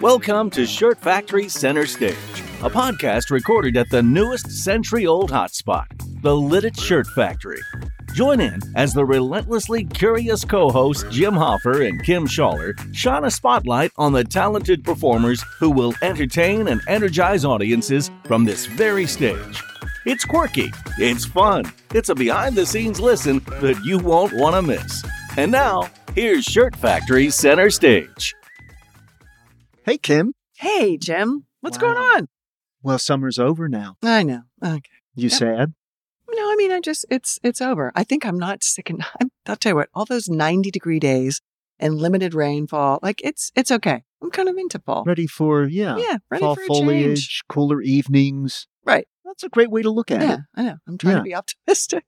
Welcome to Shirt Factory Center Stage, a podcast recorded at the newest century old hotspot, the Lititz Shirt Factory. Join in as the relentlessly curious co hosts Jim Hoffer and Kim Schaller shine a spotlight on the talented performers who will entertain and energize audiences from this very stage. It's quirky, it's fun, it's a behind the scenes listen that you won't want to miss. And now, here's Shirt Factory Center Stage. Hey, Kim. Hey, Jim. What's Wow. going on? Well, summer's over now. I know. Okay. You Yep. sad? No, I mean, I just, it's, it's over. I think I'm not sick and I'm, I'll tell you what, all those 90 degree days and limited rainfall, like it's, it's okay. I'm kind of into fall. Ready for, yeah, Yeah. Ready fall for a foliage, change. cooler evenings. Right. That's a great way to look at Yeah, it. I know. I'm trying Yeah. to be optimistic.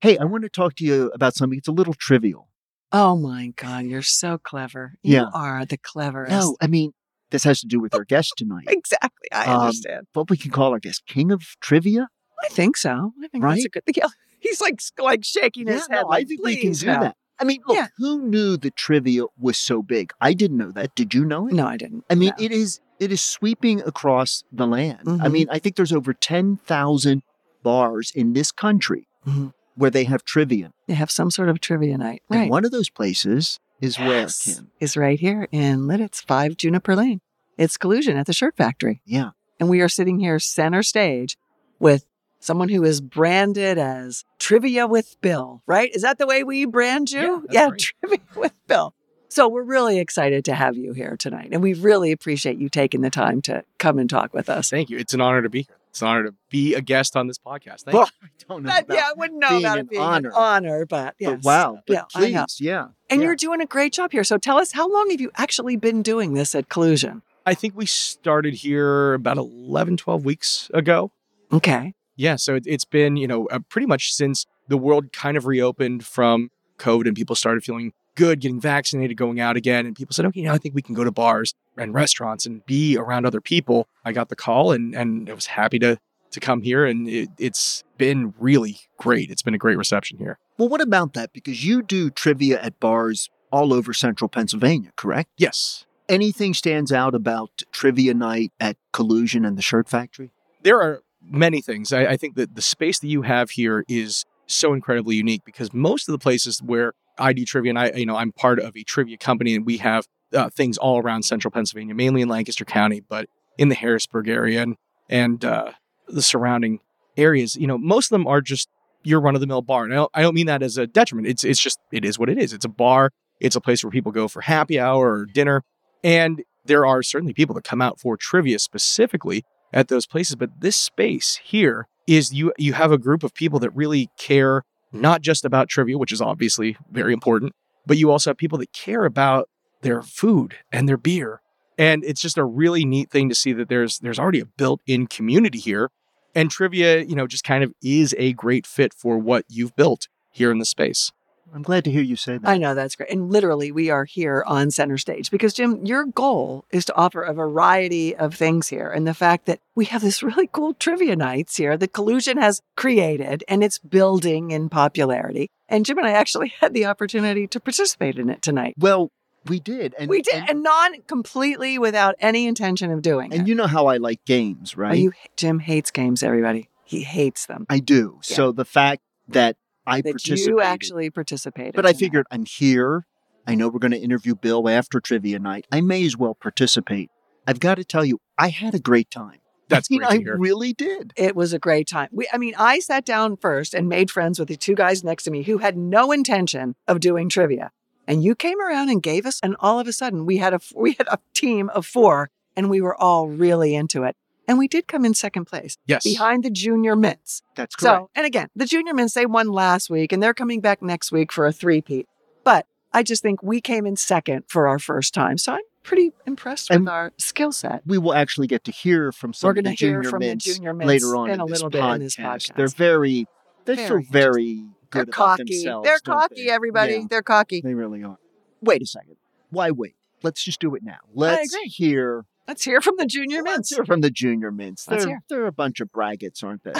Hey, I want to talk to you about something. It's a little trivial. Oh my God. You're so clever. You Yeah. are the cleverest. No, I mean, this has to do with our guest tonight. Exactly. I Um, understand. What we can call our guest, King of Trivia? I think so. I think that's a Right? good thing. Yeah. He's like, like shaking his Yeah, head. no, like, I think we can do no." that. I mean, look, Yeah. who knew the trivia was so big? I didn't know that. Did you know it? No, I didn't. I mean, No. it is it is sweeping across the land. I Mhm. mean, I think there's over 10,000 bars in this country Mhm. Where they have trivia. they have some sort of trivia night. And Right. one of those places is where, Kim? is right here in Lititz, 5 Juniper Lane. It's Collusion at the Shirt Factory. Yeah. And we are sitting here center stage with someone who is branded as Trivia with Bill, right? Is that the way we brand you? Yeah, that's right. Trivia with Bill. So we're really excited to have you here tonight. And we really appreciate you taking the time to come and talk with us. Thank you. It's an honor to be here. It's an honor to be a guest on this podcast. Thank Well, I don't know. That- yeah, I wouldn't know about it being honor. an honor, but but wow. But yeah, please, yeah. And yeah. you're doing a great job here. So tell us, how long have you actually been doing this at Collusion? I think we started here about 11, 12 weeks ago. Okay. Yeah. So it, it's been, you know, uh, pretty much since the world kind of reopened from COVID and people started feeling good, getting vaccinated, going out again. And people said, okay, you know, I think we can go to bars and restaurants and be around other people. I got the call and, and I was happy to, to come here. And it, it's been really great. It's been a great reception here. Well, what about that? Because you do trivia at bars all over central Pennsylvania, correct? Yes. Anything stands out about trivia night at Collusion and the Shirt Factory? there are many things. I, I think that the space that you have here is so incredibly unique because most of the places where I do trivia, and I, you know, I'm part of a trivia company, and we have uh, things all around Central Pennsylvania, mainly in Lancaster County, but in the Harrisburg area and and uh, the surrounding areas. You know, most of them are just your run of the mill bar, and I don't, I don't mean that as a detriment. It's it's just it is what it is. It's a bar. It's a place where people go for happy hour or dinner, and there are certainly people that come out for trivia specifically at those places but this space here is you you have a group of people that really care not just about trivia which is obviously very important but you also have people that care about their food and their beer. And it's just a really neat thing to see that there's there's already a built-in community here. And trivia you know just kind of is a great fit for what you've built here in the space I'm glad to hear you say that. I know that's great. And literally, we are here on center stage because, Jim, your goal is to offer a variety of things here. And the fact that we have this really cool trivia nights here that Collusion has created and it's building in popularity. And Jim and I actually had the opportunity to participate in it tonight. well, we did. And we did, And, and non completely without any intention of doing and it. you know how I like games, Oh, right? you, Jim hates games, everybody. He hates them. I do. Yeah. So the fact that I That participated, you actually participated. but I in that. figured I'm here. I know we're going to interview Bill after trivia night. I may as well participate. I've got to tell you, I had a great time. That's I mean, great to I hear. really did. It was a great time. We, I mean, I sat down first and made friends with the two guys next to me who had no intention of doing trivia. And you came around and gave us, and all of a sudden we had a we had a team of four, and we were all really into it. And we did come in second place yes behind the junior mints. That's correct. So, and again, the junior mints they won last week, and they're coming back next week for a three-peat. But I just think we came in second for our first time, so I'm pretty impressed with And- our skill set. we will actually get to hear from some We're of the junior from the mints junior mints later on in in, a this little bit in this They're very, they Very feel very They're about cocky. themselves. They're cocky, they? everybody. Yeah, They're cocky. they really are. Wait a second. Why wait? Let's just do it now. Let's hear. Let's hear from the junior mints. Let's hear from the junior mints. They're, they're a bunch of braggots, aren't they?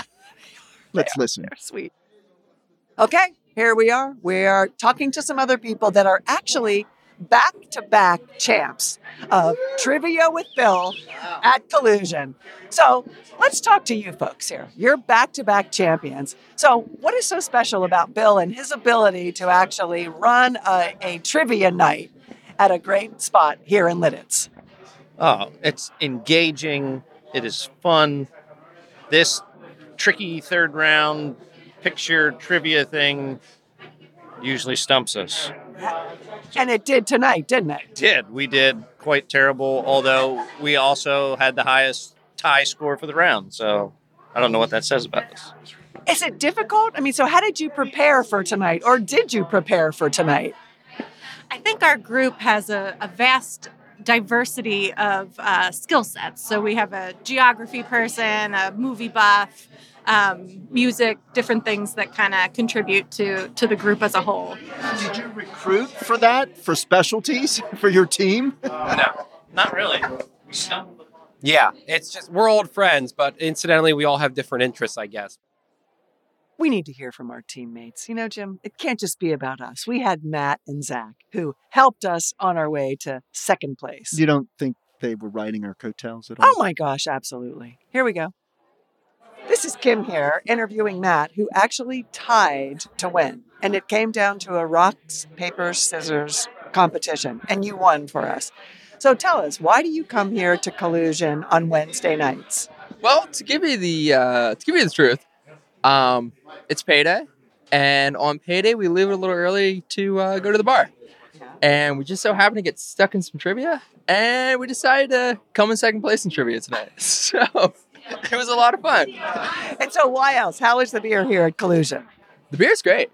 Let's listen. They're sweet. Okay, here we are. We are talking to some other people that are actually back to back champs of Trivia with Bill at Collusion. So let's talk to you folks here. You're back to back champions. So, what is so special about Bill and his ability to actually run a, a trivia night at a great spot here in Lititz? Oh, it's engaging. It is fun. This tricky third round picture trivia thing usually stumps us. And it did tonight, didn't it? Did we did quite terrible? Although we also had the highest tie score for the round, so I don't know what that says about us. Is it difficult? I mean, so how did you prepare for tonight, or did you prepare for tonight? I think our group has a, a vast diversity of uh, skill sets. So we have a geography person, a movie buff, um, music, different things that kind of contribute to to the group as a whole. Did you recruit for that for specialties for your team? No, not really. Yeah, it's just we're old friends, but incidentally, we all have different interests, I guess. We need to hear from our teammates. You know, Jim, it can't just be about us. We had Matt and Zach who helped us on our way to second place. You don't think they were riding our coattails at all? Oh my gosh, absolutely. Here we go. This is Kim here interviewing Matt, who actually tied to win. And it came down to a rocks, paper, scissors competition, and you won for us. So tell us, why do you come here to Collusion on Wednesday nights? Well, to give you the uh, to give you the truth, um, it's payday, and on payday we leave a little early to uh, go to the bar, and we just so happen to get stuck in some trivia, and we decided to come in second place in trivia tonight. So it was a lot of fun. And so why else? How is the beer here at Collusion? The beer's great.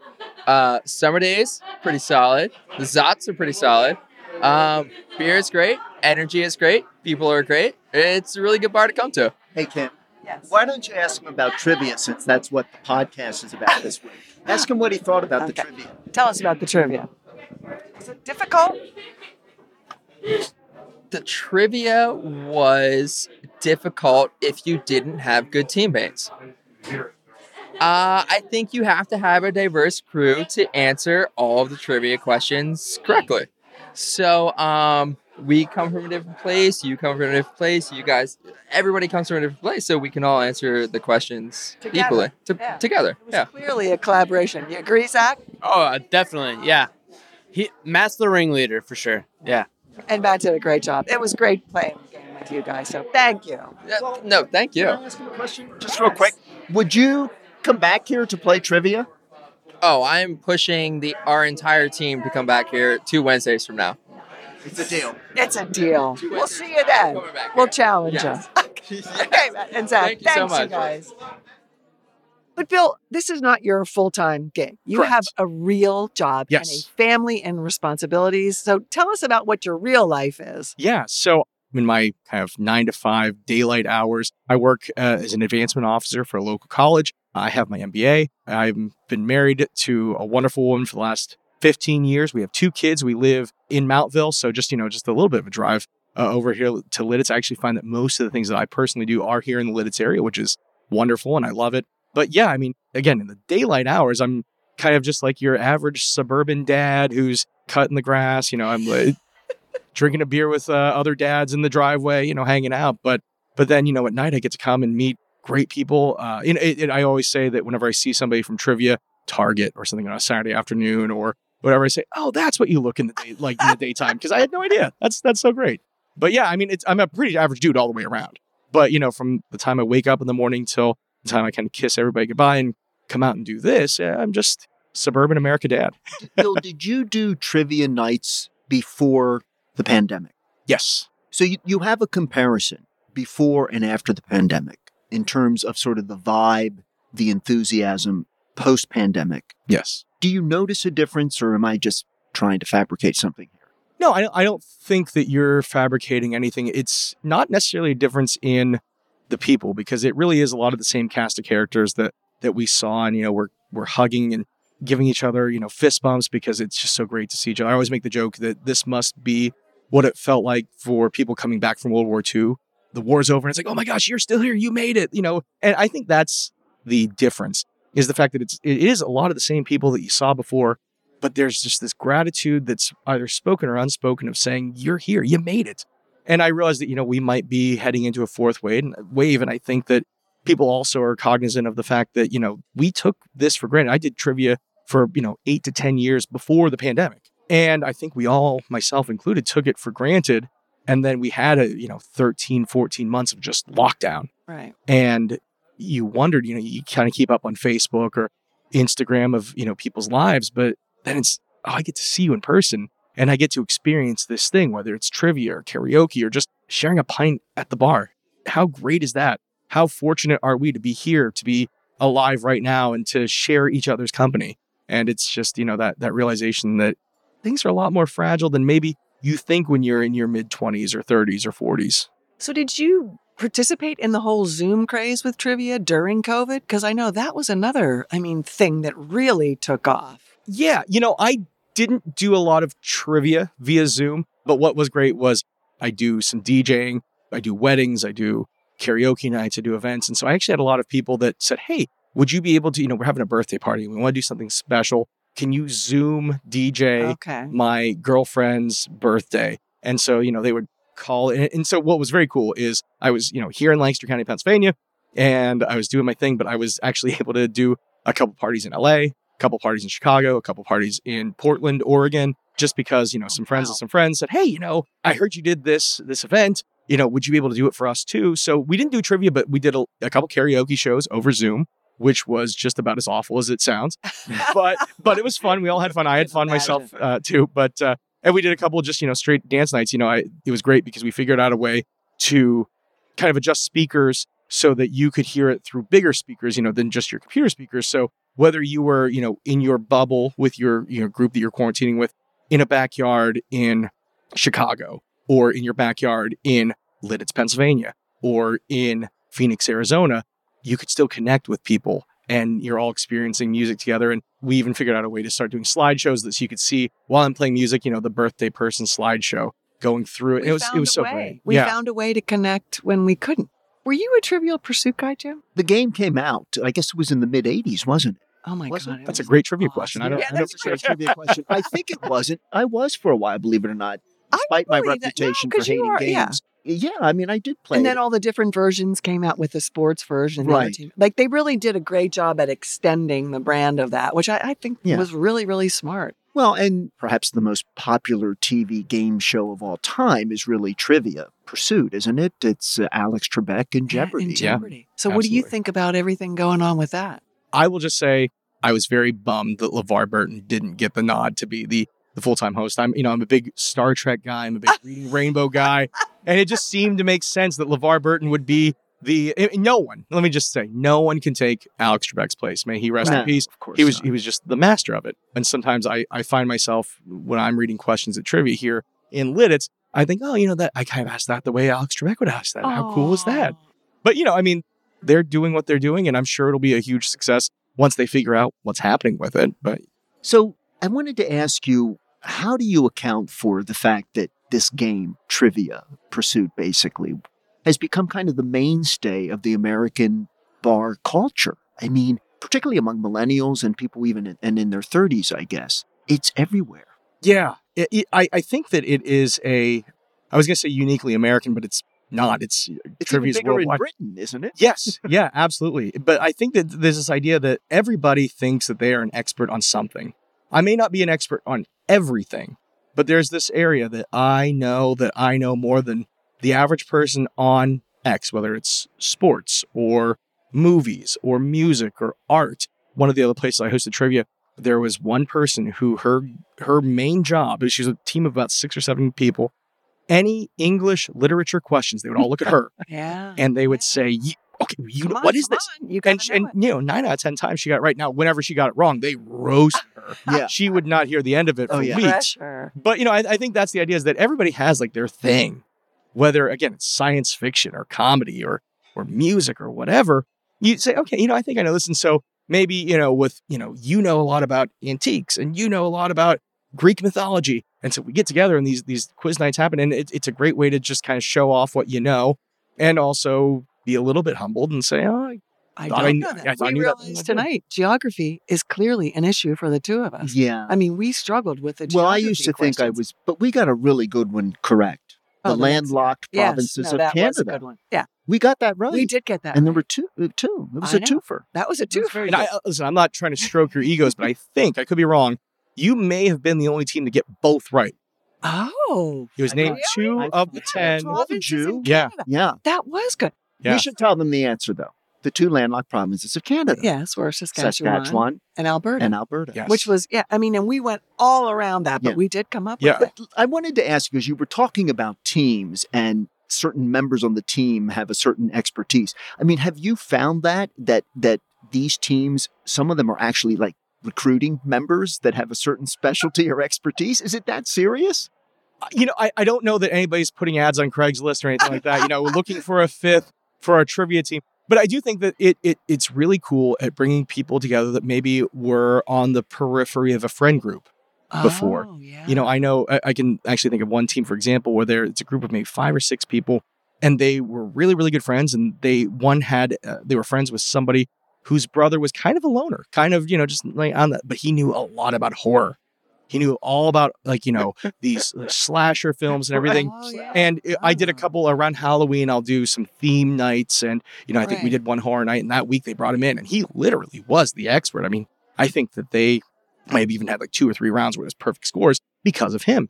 Uh, summer days, pretty solid. The Zots are pretty solid. Um, beer is great. Energy is great. People are great. It's a really good bar to come to. Hey, Kim, Yes. why don't you ask him about trivia since that's what the podcast is about this week? Ask him what he thought about the trivia. Tell us about the trivia. Was it difficult? The trivia was difficult if you didn't have good teammates. Uh, I think you have to have a diverse crew to answer all of the trivia questions correctly. So, um, we come from a different place. You come from a different place. You guys, everybody comes from a different place, so we can all answer the questions Together. equally to, Yeah. together. It was Yeah. clearly a collaboration. You agree, Zach? Oh, uh, definitely. Yeah. He Matt's the ringleader for sure. Yeah. And Matt did a great job. It was great playing the game with you guys. So thank you. Yeah, No, thank you. Can I ask him a question? Just real quick. Would you come back here to play trivia? Oh, I'm pushing the our entire team to come back here two Wednesdays from now. It's a deal. It's a deal. We'll see you then. We'll challenge Yes. you. Okay, Matt and Zach. Thank you so thanks, you guys. But Bill, this is not your full time gig. You Correct. have a real job and a family and responsibilities. So tell us about what your real life is. Yeah. So in my kind of nine to five daylight hours, I work uh, as an advancement officer for a local college. I have my MBA. I've been married to a wonderful woman for the last 15 years. We have two kids. We live in Mountville. So just, you know, just a little bit of a drive uh, over here to Lititz. I actually find that most of the things that I personally do are here in the Lititz area, which is wonderful and I love it. But yeah, I mean, again, in the daylight hours, I'm kind of just like your average suburban dad who's cutting the grass. You know, I'm like, drinking a beer with uh, other dads in the driveway, you know, hanging out. But but then you know, at night I get to come and meet great people. Uh, you know, it, it- I always say that whenever I see somebody from trivia, Target or something on a Saturday afternoon or whatever, I say, oh, that's what you look in the day like in the daytime because I had no idea. That's that's so great. But yeah, I mean, it's I'm a pretty average dude all the way around. But you know, from the time I wake up in the morning till the time I kind of kiss everybody goodbye and come out and do this, yeah, I'm just suburban America dad. Bill, did you do trivia nights before the pandemic? Yes. So you, you have a comparison before and after the pandemic in terms of sort of the vibe, the enthusiasm post pandemic. Yes. Do you notice a difference or am I just trying to fabricate something here? No, I, I don't think that you're fabricating anything. It's not necessarily a difference in the people because it really is a lot of the same cast of characters that that we saw, and you know, we're we're hugging and giving each other, you know, fist bumps because it's just so great to see each other. I always make the joke that this must be what it felt like for people coming back from World War II. The war's over, and it's like, oh my gosh, you're still here, you made it, you know. And I think that's the difference. Is the fact that it's it is a lot of the same people that you saw before, but there's just this gratitude that's either spoken or unspoken of saying you're here, you made it. And I realize that you know we might be heading into a fourth wave, and wave, and I think that people also are cognizant of the fact that you know we took this for granted. I did trivia for you know eight to ten years before the pandemic, and I think we all, myself included, took it for granted. And then we had a you know 13, 14 months of just lockdown, Right. and you wondered, you know, you kind of keep up on Facebook or Instagram of, you know, people's lives, but then it's, oh, I get to see you in person and I get to experience this thing, whether it's trivia or karaoke or just sharing a pint at the bar. How great is that? How fortunate are we to be here, to be alive right now and to share each other's company? And it's just, you know, that, that realization that things are a lot more fragile than maybe you think when you're in your mid 20s or 30s or 40s. So, did you participate in the whole Zoom craze with trivia during COVID? Because I know that was another, I mean, thing that really took off. Yeah, you know, I didn't do a lot of trivia via Zoom, but what was great was I do some DJing, I do weddings, I do karaoke nights, I do events. And so I actually had a lot of people that said, Hey, would you be able to, you know, we're having a birthday party. We want to do something special. Can you Zoom DJ Okay. my girlfriend's birthday? And so, you know, they would call. And, and so what was very cool is I was, you know, here in Lancaster County, Pennsylvania, and I was doing my thing, but I was actually able to do a couple parties in LA, a couple parties in Chicago, a couple parties in Portland, Oregon, just because, you know, some friends wow. and some friends said, Hey, you know, I heard you did this, this event. You know, would you be able to do it for us too? So we didn't do trivia, but we did a, a couple karaoke shows over Zoom, which was just about as awful as it sounds. but but it was fun. We all had fun. I had fun myself uh, too. But uh, and we did a couple just you know straight dance nights. You know, I it was great because we figured out a way to kind of adjust speakers so that you could hear it through bigger speakers, you know, than just your computer speakers. So whether you were, you know, in your bubble with your you know group that you're quarantining with, in a backyard in Chicago, or in your backyard in Lititz, Pennsylvania, or in Phoenix, Arizona, you could still connect with people and you're all experiencing music together. And we even figured out a way to start doing slideshows that so you could see while I'm playing music, you know, the birthday person slideshow going through it. We it was it was so way. great. We yeah. found a way to connect when we couldn't. Were you a Trivial Pursuit guy, Jim? The game came out, I guess it was in the mid 80s, wasn't it? Oh my Was it? god, it That's a great trivia awesome. question. I don't, Yeah, I don't that's That's a trivia question. I think it wasn't. I was for a while, believe it or not, despite my believe that. No, reputation for 'cause you hating are- games. Yeah. I mean, I did play. And it. then all the different versions came out with the sports version. and the Right. Like they really did a great job at extending the brand of that, which I, I think Yeah. was really, really smart. Well, and perhaps the most popular TV game show of all time is really Trivial Pursuit, isn't it? It's uh, Alex Trebek and Yeah, Jeopardy. Yeah, Jeopardy. so what do you think about everything going on with that? I will just say I was very bummed that LeVar Burton didn't get the nod to be the the full time host. I'm you know I'm a big Star Trek guy. I'm a big Reading Rainbow guy, and it just seemed to make sense that LeVar Burton would be the. No one. Let me just say, no one can take Alex Trebek's place. May he rest No, in peace. Of course. He was not. he was just the master of it. And sometimes I I find myself when I'm reading questions at trivia here in Lititz, I think, oh, you know that I kind of asked that the way Alex Trebek would ask that. How cool is that? But you know, I mean, they're doing what they're doing, and I'm sure it'll be a huge success once they figure out what's happening with it. But So I wanted to ask you, how do you account for the fact that this game, Trivial Pursuit, basically, has become kind of the mainstay of the American bar culture? I mean, particularly among millennials and people even in, and in their 30s, I guess. It's everywhere. yeah, it, it, I I think that it is a. I was gonna say uniquely American, but it's not. It's It's is bigger in worldwide. Britain, isn't it? Yes, yeah, absolutely. But I think that there's this idea that everybody thinks that they are an expert on something. I may not be an expert on everything, but there's this area that I know that I know more than the average person on X, whether it's sports or movies or music or art. One of the other places I hosted trivia, there was one person who her her main job is she's a team of about six or seven people. Any English literature questions, they would all look at her Yeah. and they would say, "You- "Okay, you Come know on, what is this?" on, You And, gotta and you know, nine out of ten times she got it right. Now, whenever she got it wrong, they roast her. Yeah. She would not hear the end of it Oh, for yeah. weeks. Pressure. But you know, I, I think that's the idea is that everybody has like their thing, whether again it's science fiction or comedy or or music or whatever. You say, okay, you know, I think I know this, and so maybe you know, with you know, you know a lot about antiques and you know a lot about Greek mythology, and so we get together and these these quiz nights happen, and it, it's a great way to just kind of show off what you know, and also be a little bit humbled and say, oh, I I Thought don't I kn- know that. I thought I we knew that. realized tonight geography is clearly an issue for the two of us. Yeah. I mean, we struggled with the. Well, I used to think I was, but we got a really good one correct. Oh, the the landlocked Yes, provinces no, of that Canada. was a good one. Yeah, We got that right. we did get that. And there were two, uh, two. It was I a know. twofer. that was a two. And I, uh, listen, I'm not trying to stroke your egos, but I think I could be wrong. You may have been the only team to get both right. Oh, It was named Really? two I- of the ten. provinces in Yeah. Yeah. That was good. Yeah. We should tell them the answer, though. The two landlocked provinces of Canada. Yes, were Saskatchewan, Saskatchewan and Alberta, and Alberta. Yes. which was yeah. I mean, and we went all around that, but Yeah. we did come up Yeah. with it. I wanted to ask you, because you were talking about teams and certain members on the team have a certain expertise. I mean, have you found that that that these teams, some of them are actually like recruiting members that have a certain specialty or expertise? Is it that serious? Uh, you know, I, I don't know that anybody's putting ads on Craigslist or anything like that. You know, we're looking for a fifth for our trivia team. But I do think that it, it it's really cool at bringing people together that maybe were on the periphery of a friend group. Before. Oh, yeah. You know, I know I, I can actually think of one team, for example, where there it's a group of maybe five or six people, and they were really really good friends, and they one had uh, they were friends with somebody whose brother was kind of a loner, kind of you know just like on that, but he knew a lot about horror. He knew all about like you know these slasher films and everything. Oh, yeah. And it- I did a Ah. couple around Halloween. I'll do some theme nights, and you know, I think we did one horror night, and that week they brought him in, and he literally was the expert. I mean, I think that they might have even had like two or three rounds where it was perfect scores because of him,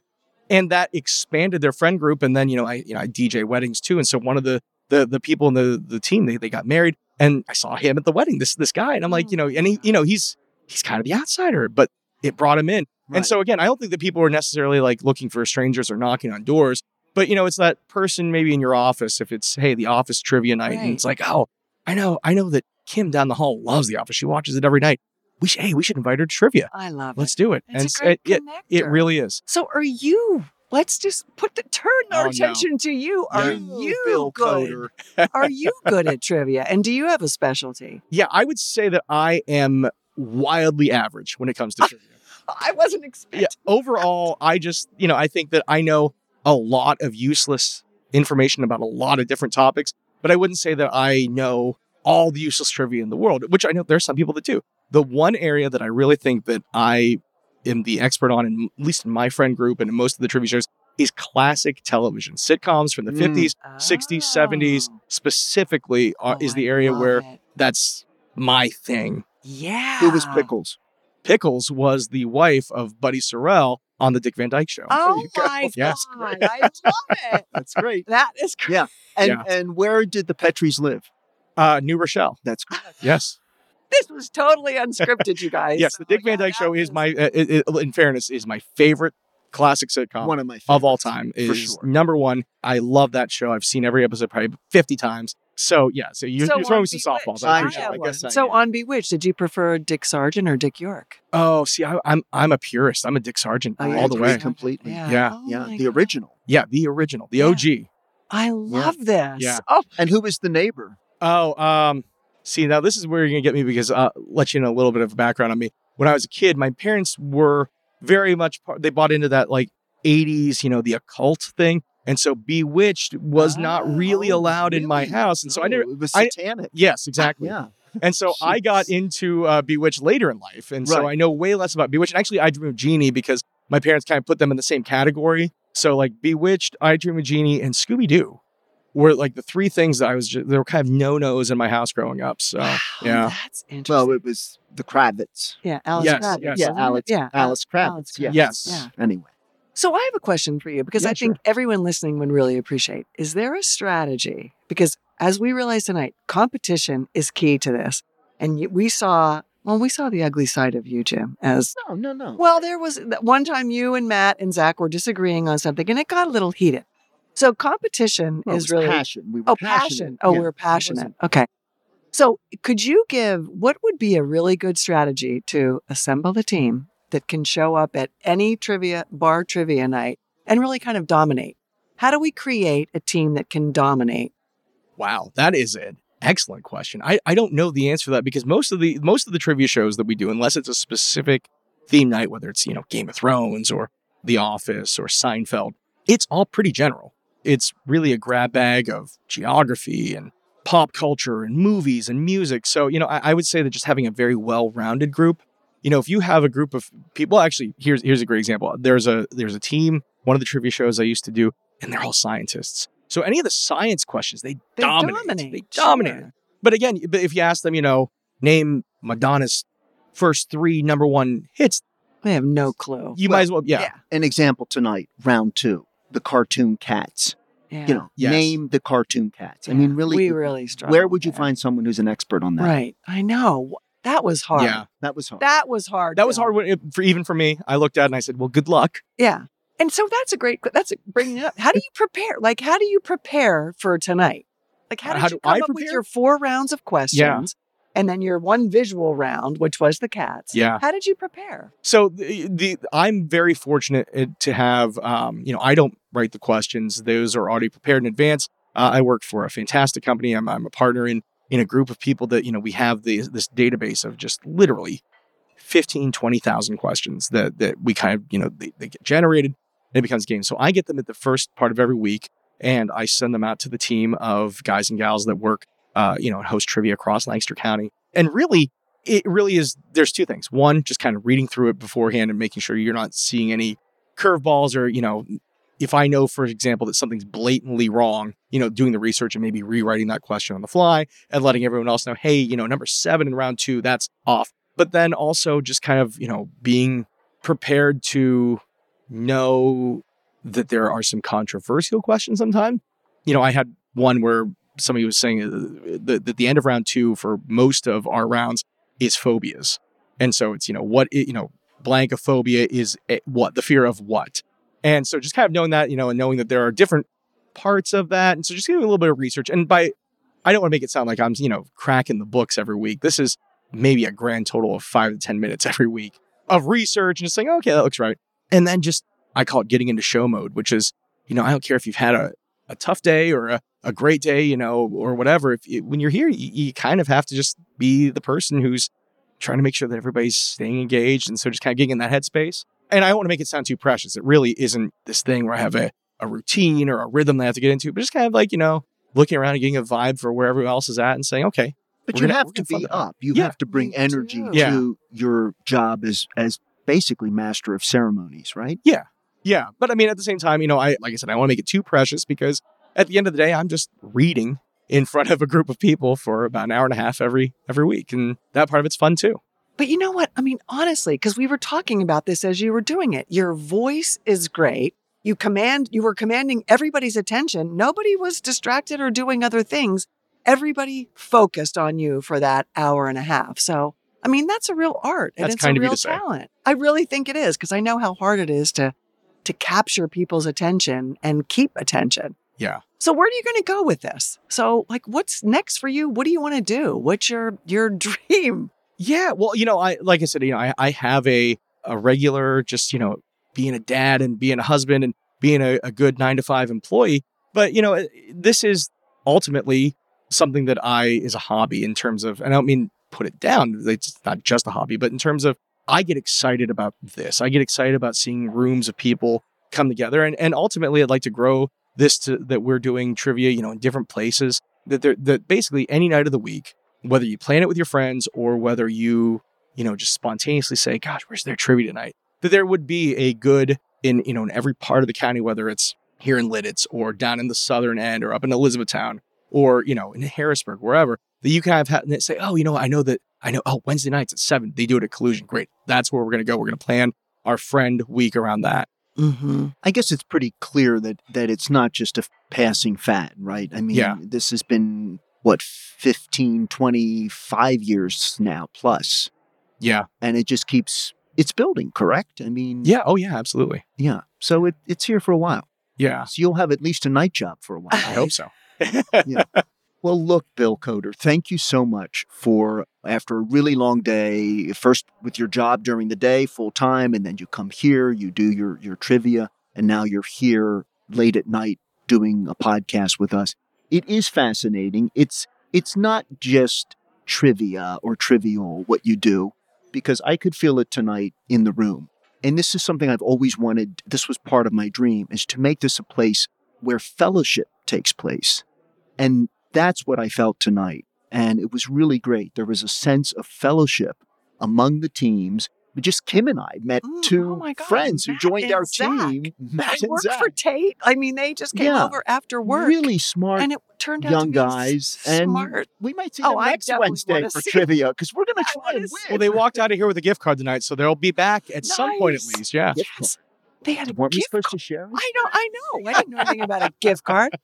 and that expanded their friend group. And then you know, I you know I DJ weddings too, and so one of the the the people in the the team they they got married, and I saw him at the wedding. This this guy, and I'm like, you know, and he you know he's he's kind of the outsider, but it brought him in. And so again, I don't think that people are necessarily like looking for strangers or knocking on doors, but you know, it's that person maybe in your office. If it's hey, the office trivia night, and it's like, oh, I know, I know that Kim down the hall loves the office. She watches it every night. We should, hey, we should invite her to trivia. I love it. Let's do it. It's and a great it, it, it really is. So are you? Let's just put the turn Oh, our no. attention to you. Are Yeah. you Bill good? Are you good at trivia? And do you have a specialty? Yeah, I would say that I am wildly average when it comes to trivia. I wasn't expecting. yeah overall i just you know i think that i know a lot of useless information about a lot of different topics but i wouldn't say that i know all the useless trivia in the world which i know there's some people that do the one area that i really think that i am the expert on in, at least in my friend group and in most of the trivia shows is classic television sitcoms from the Mm. 50s 60s 70s Oh. specifically are, Oh, is the area where it. that's my thing Yeah. Who was Pickles? Pickles was the wife of buddy sorrell on the dick van dyke show Oh you go. my Yes. god! I love it. That's great. That is great. Yeah. And Yeah. and where did the Petries live? uh new rochelle That's correct. yes This was totally unscripted, you guys. Yes, the Dick Van Dyke Show is my, uh, it, it- in fairness, is my favorite classic sitcom One of my of all time. Is sure. number one. I love that show. I've seen every episode probably fifty times. So yeah, so you're, So you're throwing some Bewitched, softballs. I I I appreciate it. I guess. I so am. on Bewitched, did you prefer Dick Sargent or Dick York? Oh, see, I, I'm I'm a purist. I'm a Dick Sargent Oh, I all the way. completely. Yeah. Oh yeah, the God. original. Yeah, the original, the Yeah. OG. I love this. Yeah. Oh, And who was the neighbor? Oh, um, see, now this is where you're gonna get me because uh, let you know a little bit of background on me. When I was a kid, my parents were very much part. They bought into that like '80s, you know, the occult thing, and so Bewitched was not really Oh, allowed in my house, and so I Oh, never. It was I- satanic. Yes, exactly. Yeah. And so I got into uh, Bewitched later in life, and so I know way less about Bewitched. And actually, I Dream of Jeannie because my parents kind of put them in the same category. So like Bewitched, I Dream of Jeannie, and Scooby Doo were like the three things that I was. Just, they were kind of no nos in my house growing up. So wow, yeah. That's interesting. Well, it was the Kravitz. yeah, Alice Yes, Kravitz, yes. Yeah, wasn't it? Alex. Yeah, Alice Kravitz. Alex yes. Kravitz. Yes. Yeah. Anyway. So I have a question for you because Yeah, I think sure. everyone listening would really appreciate. Is there a strategy? Because as we realized tonight, competition is key to this. And we saw, well, we saw the ugly side of you, Jim, as No, no, no. well, there was one time you and Matt and Zach were disagreeing on something and it got a little heated. So competition Well, is really passion. We were Oh, passionate. passion. Oh, Yeah, we're passionate. Okay. So, could you give what would be a really good strategy to assemble a team that can show up at any trivia bar trivia night and really kind of dominate? How do we create a team that can dominate? Wow, that is an excellent question. I, I don't know the answer to that because most of the most of the trivia shows that we do, unless it's a specific theme night, whether it's you know Game of Thrones or The Office or Seinfeld, it's all pretty general. It's really a grab bag of geography and pop culture and movies and music. So, you know, I, I would say that just having a very well rounded group, you know, if you have a group of people, actually, here's here's a great example. There's a there's a team, one of the trivia shows I used to do, and they're all scientists. So any of the science questions, they, They dominate. dominate, They dominate. sure. But again, but if you ask them, you know, name Madonna's first three number one hits, I have no clue. you might as well, yeah. yeah. An example tonight, round two, the cartoon cats. Yeah. You know, Yes. name the cartoon cats. I mean, really, we really struggle. where would you there. find someone who's an expert on that? Right. I know. That was hard. Yeah. That was hard. That was hard. That was hard when it, for even for me. I looked at it and I said, "Well, good luck." Yeah. And so that's a great, that's a, bringing it up. How do you prepare? Like, how do you prepare for tonight? Like, how Uh, did how you do come I up with your four rounds of questions and then your one visual round, which was the cats? Yeah. How did you prepare? So the, the I'm very fortunate uh, to have um, you know I don't write the questions; those are already prepared in advance. Uh, I work for a fantastic company. I'm, I'm a partner in in a group of people that you know we have the, this database of just literally 15, 20,000 questions that that we kind of you know they, they get generated and it becomes games. So I get them at the first part of every week, and I send them out to the team of guys and gals that work uh, you know and host trivia across Lancaster County. And really, it really is there's two things. One just kind of reading through it beforehand and making sure you're not seeing any curveballs or you know if i know for example that something's blatantly wrong you know doing the research and maybe rewriting that question on the fly and letting everyone else know hey you know number seven in round two that's off. But then also just kind of you know being prepared to know that there are some controversial questions sometimes. You know i had one where somebody was saying uh, that the end of round two for most of our rounds is phobias. And so it's, you know, what, you know, blankophobia is a, what, the fear of what. And so just kind of knowing that, you know, and knowing that there are different parts of that. And so just doing a little bit of research. And by, I don't want to make it sound like I'm, you know, cracking the books every week. This is maybe a grand total of five to 10 minutes every week of research and just saying, okay, that looks right. And then just, I call it getting into show mode, which is, you know, I don't care if you've had a, a tough day or a, a great day, you know, or whatever. If you, when you're here, you, you kind of have to just be the person who's trying to make sure that everybody's staying engaged. And so just kind of getting in that headspace. And I don't want to make it sound too precious. It really isn't this thing where I have a, a routine or a rhythm that I have to get into, but just kind of like, you know, looking around and getting a vibe for where everyone else is at and saying, okay, But you gonna- have to be up. You Yeah. have to bring energy. Yeah. to your job as as basically master of ceremonies, right? Yeah. Yeah, but I mean, at the same time, you know, I like I said, I want to make it too precious because at the end of the day, I'm just reading in front of a group of people for about an hour and a half every every week, and that part of it's fun too. But you know what? I mean, honestly, because we were talking about this as you were doing it. Your voice is great. You command, you were commanding everybody's attention. Nobody was distracted or doing other things. Everybody focused on you for that hour and a half. So, I mean, that's a real art and That's it's kind a of real say. talent. I really think it is because I know how hard it is to to capture people's attention and keep attention. Yeah. So where are you going to go with this? So like what's next for you? What do you want to do? What's your your dream? Yeah, well, you know, I like I said, you know, I, I have a a regular just you know being a dad and being a husband and being a, a good nine to five employee, but you know, this is ultimately something that I is a hobby in terms of, and I don't mean put it down. It's not just a hobby, but in terms of I get excited about this. I get excited about seeing rooms of people come together, and and ultimately, I'd like to grow this to that we're doing trivia, you know, in different places. That there, that basically any night of the week, whether you plan it with your friends or whether you, you know, just spontaneously say, "Gosh, where's their trivia tonight?" That there would be a good in you know in every part of the county, whether it's here in Lititz or down in the southern end or up in Elizabethtown or you know in Harrisburg, wherever that you kind of have and say, "Oh, you know, I know that I know. Oh, Wednesday nights at seven, they do it at Collusion. Great, that's where we're gonna go. We're gonna plan our friend week around that." Mm-hmm. I guess it's pretty clear that that it's not just a passing fad, right? I mean, Yeah. this has been what 15, 25 years now plus, Yeah, and it just keeps it's building, correct? I mean, yeah, oh yeah, absolutely. yeah. So it, it's here for a while. Yeah, So you'll have at least a night job for a while. I hope so. Well, look, Bill Coder, thank you so much for after a really long day, first with your job during the day full time, and then you come here, you do your, your trivia, and now you're here late at night doing a podcast with us. It is fascinating. It's it's not just trivia or trivial what you do, because I could feel it tonight in the room. And this is something I've always wanted. This was part of my dream is to make this a place where fellowship takes place and That's what I felt tonight. And it was really great. There was a sense of fellowship among the teams. But just Kim and I met Mm, two oh God, friends who joined our Zach. team. Matt They and work Zach. for Tate. I mean, they just came Yeah. over after work. Really smart and it turned out young to be s- guys. And smart. we might see Oh, them I next Wednesday for trivia because we're going to try and win. Well, they walked out of here with a gift card tonight, so they'll be back at some point at least. Yeah. Yes. They had a Weren't we supposed card. to share? I know, I know. I didn't know anything about a gift card.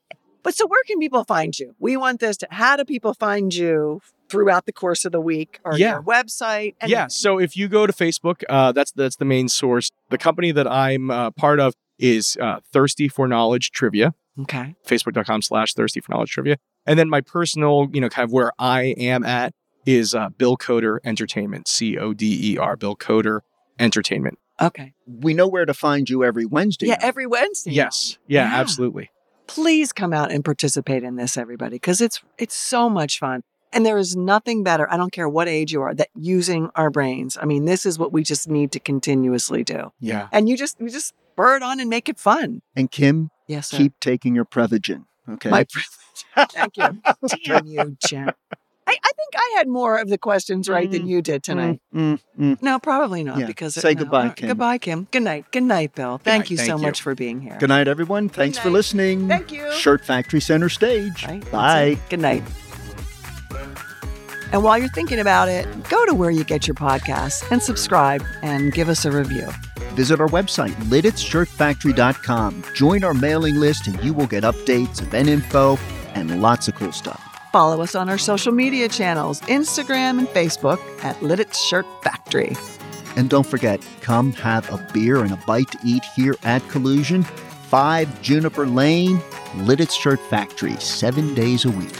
But so where can people find you? We want this to how do people find you throughout the course of the week or Yeah. your website? Yeah. So if you go to Facebook, uh, that's that's the main source. The company that I'm uh, part of is uh, Thirsty for Knowledge Trivia. Okay. Facebook.com slash Thirsty for Knowledge Trivia. And then my personal, you know, kind of where I am at is uh, Bill Coder Entertainment. C O D E R. Bill Coder Entertainment. Okay. We know where to find you every Wednesday. Yeah, night. every Wednesday. Yes. Yeah. Yeah. Absolutely. Please come out and participate in this, everybody, because it's it's so much fun. And there is nothing better, I don't care what age you are, that using our brains. I mean, this is what we just need to continuously do. Yeah. And you just you just spur it on and make it fun. And Kim, Yes, sir. keep taking your Prevagen. Okay. My privilege. Thank you. Damn you, Jen. I, I think I had more of the questions right than you did tonight. Mm, mm, mm. No, probably not Yeah. because Say no. goodbye, All right, Kim. Goodbye, Kim. Good night. Good night, Bill. Thank night. you so you. much for being here. Good night, everyone. Thanks for listening. Thank you. Shirt Factory Center Stage. Right? Bye. Good night. And while you're thinking about it, go to where you get your podcasts and subscribe and give us a review. Visit our website, lititzshirtfactory.com. Join our mailing list and you will get updates, event info, and lots of cool stuff. Follow us on our social media channels, Instagram and Facebook at Lititz Shirt Factory. And don't forget, come have a beer and a bite to eat here at Collusion, 5 Juniper Lane, Lititz Shirt Factory, seven days a week.